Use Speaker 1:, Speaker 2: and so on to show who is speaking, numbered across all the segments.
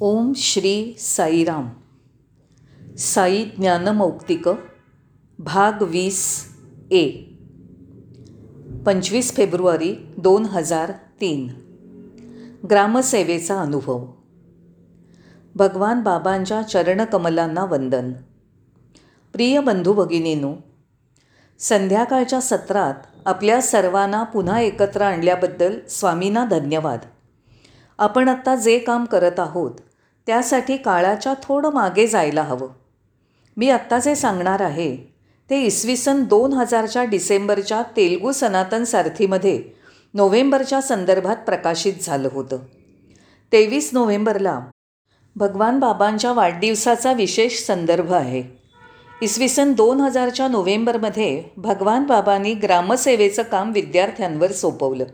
Speaker 1: ओम श्री साईराम. साई ज्ञानमौक्तिक भाग वीस ए. पंचवीस फेब्रुवारी दोन हजार तीन. ग्रामसेवेचा अनुभव. भगवान बाबांच्या चरणकमलांना वंदन. प्रिय बंधू भगिनींनो संध्याकाळच्या सत्रात आपल्या सर्वांना पुन्हा एकत्र आणल्याबद्दल स्वामींना धन्यवाद. आपण आत्ता जे काम करत आहोत त्यासाठी काळाच्या थोडं मागे जायला हवं. मी आत्ता जे सांगणार आहे ते इसवी सन दोन हजारच्या डिसेंबरच्या तेलगू सनातन सारथीमध्ये नोव्हेंबरच्या संदर्भात प्रकाशित झालं होतं. तेवीस नोव्हेंबरला भगवान बाबांच्या वाढदिवसाचा विशेष संदर्भ आहे. इसवी सन दोन हजारच्या नोव्हेंबरमध्ये भगवान बाबांनी ग्रामसेवेचं काम विद्यार्थ्यांवर सोपवलं.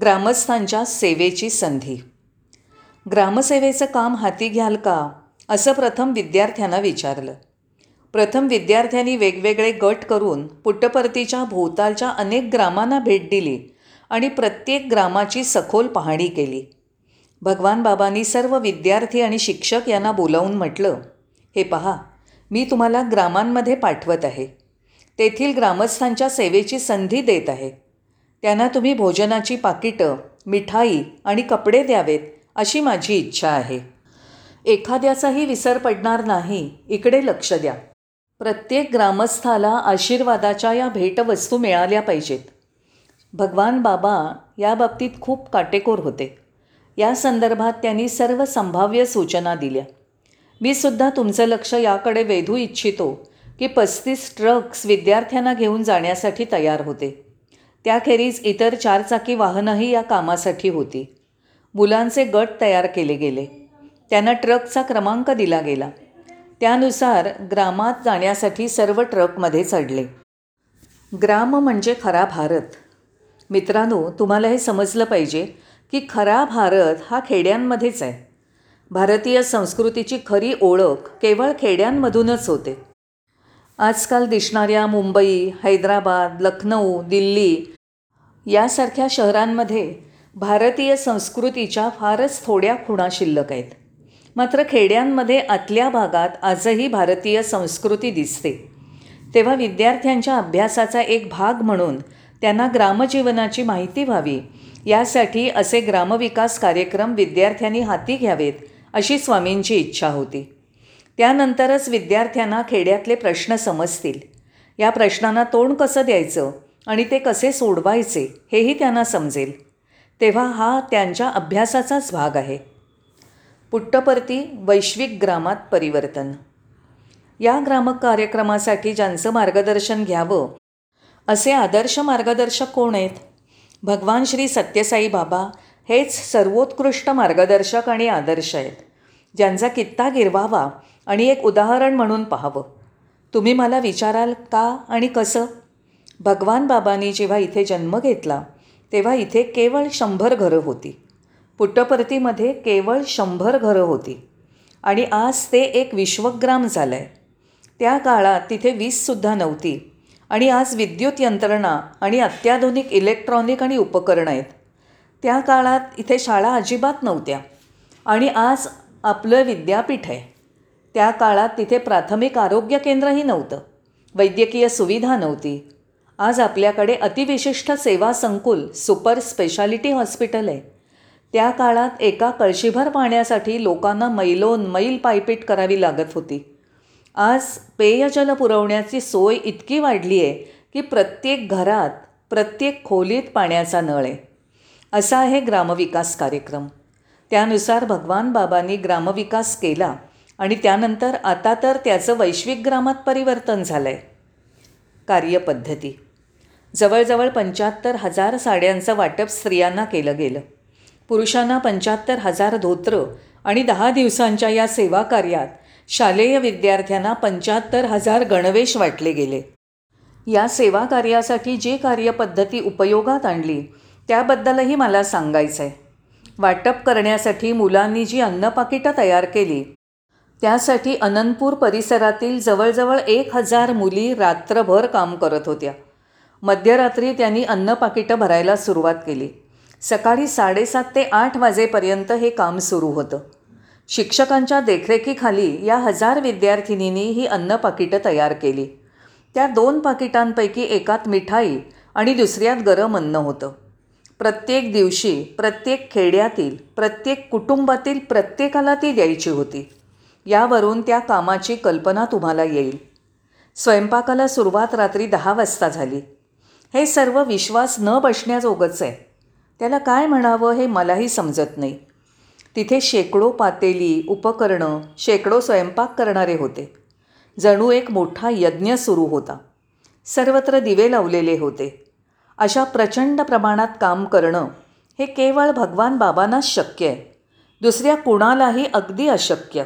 Speaker 1: ग्रामस्थांच्या सेवेची संधी ग्रामसेवेचं काम हाती घ्याल का? असं प्रथम विद्यार्थ्यांना विचारलं. प्रथम विद्यार्थ्यांनी वेगवेगळे गट करून पुट्टपर्तीच्या भोवतालच्या अनेक ग्रामांना भेट दिली आणि प्रत्येक ग्रामाची सखोल पाहणी केली. भगवान बाबांनी सर्व विद्यार्थी आणि शिक्षक यांना बोलावून म्हटलं हे पहा मी तुम्हाला ग्रामांमध्ये पाठवत आहे. तेथील ग्रामस्थांच्या सेवेची संधी देत आहे. त्यांना तुम्ही भोजनाची पाकिटं मिठाई आणि कपडे द्यावेत. अशी माझी इच्छा आहे. एखाद्याचाही विसर पडणार नाही. इकडे लक्ष द्या. प्रत्येक ग्रामस्थाला आशीर्वादाच्या या भेटवस्तू मिळाल्या पाहिजेत. भगवान बाबा या बाबतीत खूप काटेकोर होते. या संदर्भात त्यांनी सर्व संभाव्य सूचना दिल्या. मी सुद्धा तुमचं लक्ष याकडे वेधू इच्छितो की पस्तीस ट्रक्स विद्यार्थ्यांना घेऊन जाण्यासाठी तयार होते. त्याखेरीज इतर चारचाकी वाहनंही या कामासाठी होती. मुलांचे गट तयार केले गेले. त्यांना ट्रकचा क्रमांक दिला गेला. त्यानुसार ग्रामात जाण्यासाठी सर्व ट्रकमध्ये चढले. ग्राम म्हणजे खरा भारत. मित्रांनो तुम्हाला हे समजलं पाहिजे की खरा भारत हा खेड्यांमध्येच आहे. भारतीय संस्कृतीची खरी ओळख केवळ खेड्यांमधूनच होते. आजकाल दिसणाऱ्या मुंबई हैदराबाद लखनौ दिल्ली यासारख्या शहरांमध्ये भारतीय संस्कृतीच्या फारच थोड्या खुणा शिल्लक आहेत. मात्र खेड्यांमध्ये आतल्या भागात आजही भारतीय संस्कृती दिसते. तेव्हा विद्यार्थ्यांच्या अभ्यासाचा एक भाग म्हणून त्यांना ग्रामजीवनाची माहिती व्हावी. यासाठी असे ग्रामविकास कार्यक्रम विद्यार्थ्यांनी हाती घ्यावेत अशी स्वामींची इच्छा होती. त्यानंतरच विद्यार्थ्यांना खेड्यातले प्रश्न समजतील. या प्रश्नांना तोंड कसं द्यायचं आणि ते कसे सोडवायचे हेही त्यांना समजेल. तेव्हा हा त्यांच्या अभ्यासाचाच भाग आहे. पुट्टपर्ती वैश्विक ग्रामात परिवर्तन. या ग्रामक कार्यक्रमासाठी ज्यांचं मार्गदर्शन घ्यावं असे आदर्श मार्गदर्शक कोण आहेत? भगवान श्री सत्यसाई बाबा हेच सर्वोत्कृष्ट मार्गदर्शक आणि आदर्श आहेत. ज्यांचा कित्ता गिरवावा आणि एक उदाहरण म्हणून पाहावं. तुम्ही मला विचाराल का आणि कसं? भगवान बाबांनी जेव्हा इथे जन्म घेतला तेव्हा इथे केवळ शंभर घरं होती. पुट्टपर्तीमध्ये केवळ शंभर घरं होती. आणि आज ते एक विश्वग्राम झालं आहे त्या काळात तिथे वीजसुद्धा नव्हती. आणि आज विद्युत यंत्रणा आणि अत्याधुनिक इलेक्ट्रॉनिक आणि उपकरणं आहेत. त्या काळात इथे शाळा अजिबात नव्हत्या. आणि आज आपलं विद्यापीठ आहे. त्या काळात तिथे प्राथमिक आरोग्य केंद्रही नव्हतं. वैद्यकीय सुविधा नव्हती. आज आपल्याकडे अतिविशिष्ट सेवा संकुल सुपर स्पेशालिटी हॉस्पिटल आहे. त्या काळात एका कळशीभर पाण्यासाठी लोकांना मैलोन मैल पायपीट करावी लागत होती. आज पेयजल पुरवण्याची सोय इतकी वाढली आहे की प्रत्येक घरात प्रत्येक खोलीत पाण्याचा नळ आहे. असा आहे ग्रामविकास कार्यक्रम. त्यानुसार भगवान बाबांनी ग्रामविकास केला आणि त्यानंतर आता तर त्याचं वैश्विक ग्रामात परिवर्तन झालं आहे कार्यपद्धती. जवळजवळ पंच्याहत्तर हजार साड्यांचं वाटप स्त्रियांना केलं गेलं. पुरुषांना पंच्याहत्तर हजार धोत्र आणि दहा दिवसांच्या या सेवा कार्यात शालेय विद्यार्थ्यांना पंच्याहत्तर हजार गणवेश वाटले गेले. या सेवा कार्यासाठी जी कार्यपद्धती उपयोगात आणली त्याबद्दलही मला सांगायचं आहे वाटप करण्यासाठी मुलांनी जी अन्नपाकिटं तयार केली त्यासाठी अनंतपूर परिसरातील जवळजवळ एक हजार मुली रात्रभर काम करत होत्या. मध्यरात्री त्यांनी अन्नपाकिटं भरायला सुरुवात केली. सकाळी साडेसात ते आठ वाजेपर्यंत हे काम सुरू होतं. शिक्षकांच्या देखरेखीखाली या हजार विद्यार्थिनींनी ही अन्न पाकिटं तयार केली. त्या दोन पाकिटांपैकी एकात मिठाई आणि दुसऱ्यात गरम अन्न होतं. प्रत्येक दिवशी प्रत्येक खेड्यातील प्रत्येक कुटुंबातील प्रत्येकाला ती द्यायची होती. यावरून त्या कामाची कल्पना तुम्हाला येईल. स्वयंपाकाला सुरुवात रात्री दहा वाजता झाली. हे सर्व विश्वास न बसण्याजोगंच आहे त्याला काय म्हणावं हे मलाही समजत नाही. तिथे शेकडो पातेली उपकरणं शेकडो स्वयंपाक करणारे होते. जणू एक मोठा यज्ञ सुरू होता. सर्वत्र दिवे लावलेले होते. अशा प्रचंड प्रमाणात काम करणं हे केवळ भगवान बाबांनाच शक्य आहे. दुसऱ्या कुणालाही अगदी अशक्य.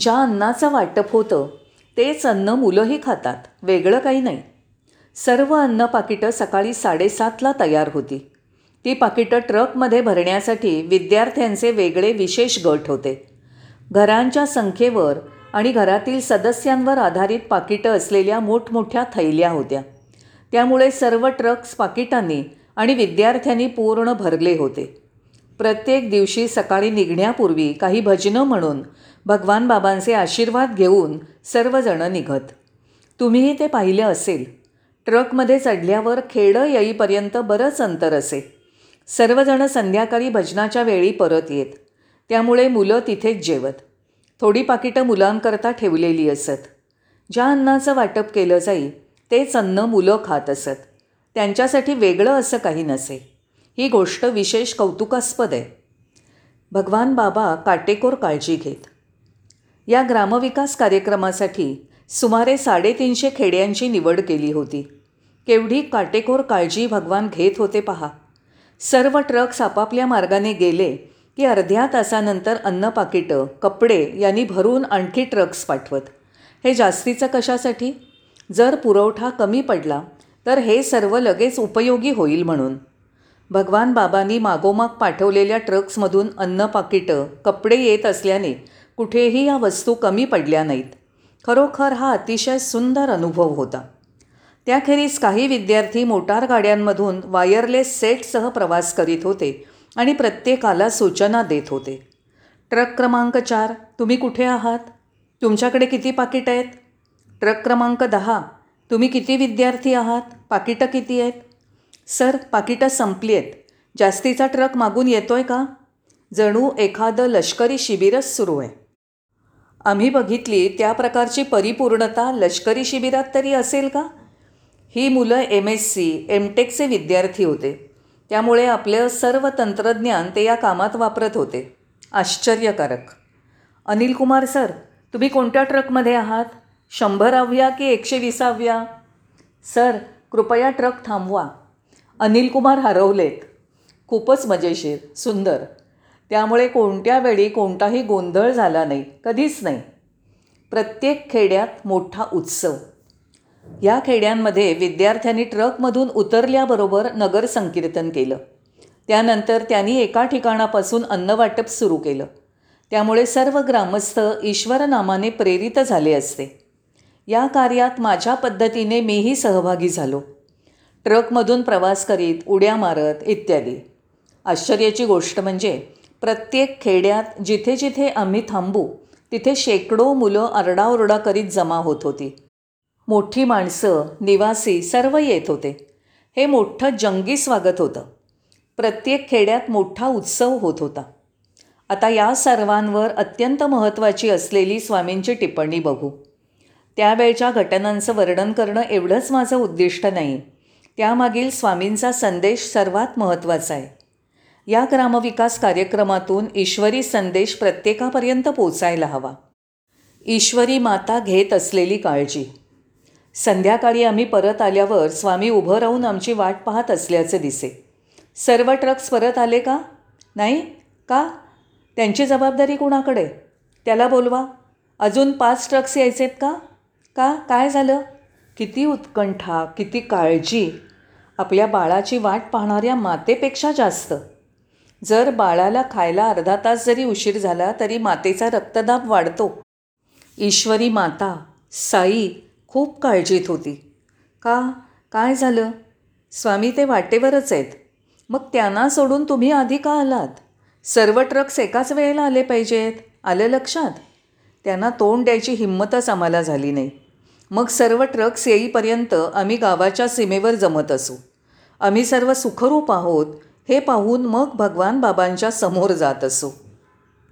Speaker 1: ज्या अन्नाचं वाटप होतं तेच अन्न मुलंही खातात. वेगळं काही नाही. सर्व अन्न पाकिटं सकाळी साडेसातला तयार होती. ती पाकिटं ट्रकमध्ये भरण्यासाठी विद्यार्थ्यांचे वेगळे विशेष गट होते. घरांच्या संख्येवर आणि घरातील सदस्यांवर आधारित पाकिटं असलेल्या मोठमोठ्या थैल्या होत्या. त्यामुळे सर्व ट्रक्स पाकिटांनी आणि विद्यार्थ्यांनी पूर्ण भरले होते. प्रत्येक दिवशी सकाळी निघण्यापूर्वी काही भजनं म्हणून भगवान बाबांचे आशीर्वाद घेऊन सर्वजणं निघत. तुम्हीही ते पाहिलं असेल. ट्रकमध्ये चढल्यावर खेडं येईपर्यंत बरंच अंतर असे. सर्वजणं संध्याकाळी भजनाच्या वेळी परत येत. त्यामुळे मुलं तिथेच जेवत. थोडी पाकिटं मुलांकरता ठेवलेली असत. ज्या अन्नाचं वाटप केलं जाई तेच अन्न मुलं खात असत. त्यांच्यासाठी वेगळं असं काही नसे. ही गोष्ट विशेष कौतुकास्पद आहे. भगवान बाबा काटेकोर काळजी घेत. या ग्रामविकास कार्यक्रमासाठी सुमारे साडेतीनशे खेड्यांची निवड केली होती. केवढी काटेकोर काळजी भगवान घेत होते पहा. सर्व ट्रक्स आपापल्या मार्गाने गेले की अर्ध्या तासानंतर अन्न पाकिटं कपडे यांनी भरून आणखी ट्रक्स पाठवत. हे जास्तीचं कशासाठी? जर पुरवठा कमी पडला तर हे सर्व लगेच उपयोगी होईल म्हणून. भगवान बाबांनी मागोमाग पाठवलेल्या ट्रक्समधून अन्न पाकिटं कपडे येत असल्याने कुठेही या वस्तू कमी पडल्या नाहीत. खरोखर हा अतिशय सुंदर अनुभव होता. त्याखेरीज काही विद्यार्थी मोटार गाड्यांमधून वायरलेस सेटसह प्रवास करीत होते आणि प्रत्येकाला सूचना देत होते. ट्रक क्रमांक चार तुम्ही कुठे आहात? तुमच्याकडे किती पाकिट आहेत? ट्रक क्रमांक दहा तुम्ही किती विद्यार्थी आहात? पाकिटं किती आहेत? सर पाकिटं संपली आहेत. जास्तीचा ट्रक मागून येतो आहे का? जणू एखादं लष्करी शिबिरच सुरू आहे. आम्ही बघितली त्या प्रकारची परिपूर्णता लष्करी शिबिरात तरी असेल का? ही मुलं एम एस सी एम टेकचे विद्यार्थी होते. त्यामुळे आपलं सर्व तंत्रज्ञान ते या कामात वापरत होते. आश्चर्यकारक. अनिल कुमार सर तुम्ही कोणत्या ट्रकमध्ये आहात? शंभराव्या की एकशे विसाव्या सर कृपया ट्रक थांबवा. अनिल कुमार हरवलेत. खूपच मजेशीर सुंदर. त्यामुळे कोणत्या वेळी कोणताही गोंधळ झाला नाही कधीच नाही. प्रत्येक खेड्यात मोठा उत्सव. या खेड्यांमध्ये विद्यार्थ्यांनी ट्रकमधून उतरल्याबरोबर नगर संकीर्तन केलं. त्यानंतर त्यांनी एका ठिकाणापासून अन्नवाटप सुरू केलं. त्यामुळे सर्व ग्रामस्थ ईश्वरनामाने प्रेरित झाले असते. या कार्यात माझ्या पद्धतीने मीही सहभागी झालो. ट्रकमधून प्रवास करीत उड्या मारत इत्यादी. आश्चर्याची गोष्ट म्हणजे प्रत्येक खेड्यात जिथे जिथे आम्ही थांबू तिथे शेकडो मुलं आरडाओरडा करीत जमा होत होती. मोठी माणसं निवासी सर्व येत होते. हे मोठं जंगी स्वागत होतं. प्रत्येक खेड्यात मोठा उत्सव होत होता. आता या सर्वांवर अत्यंत महत्त्वाची असलेली स्वामींची टिप्पणी बघू. त्यावेळच्या घटनांचं वर्णन करणं एवढंच माझं उद्दिष्ट नाही. त्यामागील स्वामींचा संदेश सर्वात महत्त्वाचा आहे. या ग्रामविकास कार्यक्रमातून ईश्वरी संदेश प्रत्येकापर्यंत पोचायला हवा. ईश्वरी माता घेत असलेली काळजी. संध्याकाळी आम्ही परत आल्यावर स्वामी उभं राहून आमची वाट पाहत असल्याचे दिसे. सर्व ट्रक्स परत आले का? नाही? का? त्यांची जबाबदारी कुणाकडे? त्याला बोलवा. अजून पाच ट्रक्स यायचे आहेत का? का? काय झालं? किती उत्कंठा किती काळजी. आपल्या बाळाची वाट पाहणाऱ्या मातेपेक्षा जास्त. जर बाळाला खायला अर्धा तास जरी उशीर झाला तरी मातेचा रक्तदाब वाढतो. ईश्वरी माता साई खूप काळजीत होती. का? काय झालं? स्वामी ते वाटेवरच आहेत. मग त्यांना सोडून तुम्ही आधी का आलात? सर्व ट्रक्स एकाच वेळेला आले पाहिजेत? आलं लक्षात? त्यांना तोंड द्यायची हिंमतच आम्हाला झाली नाही. मग सर्व ट्रक्स येईपर्यंत आम्ही गावाच्या सीमेवर जमत असू. आम्ही सर्व सुखरूप आहोत हे पाहून मग भगवान बाबांच्या समोर जात असू.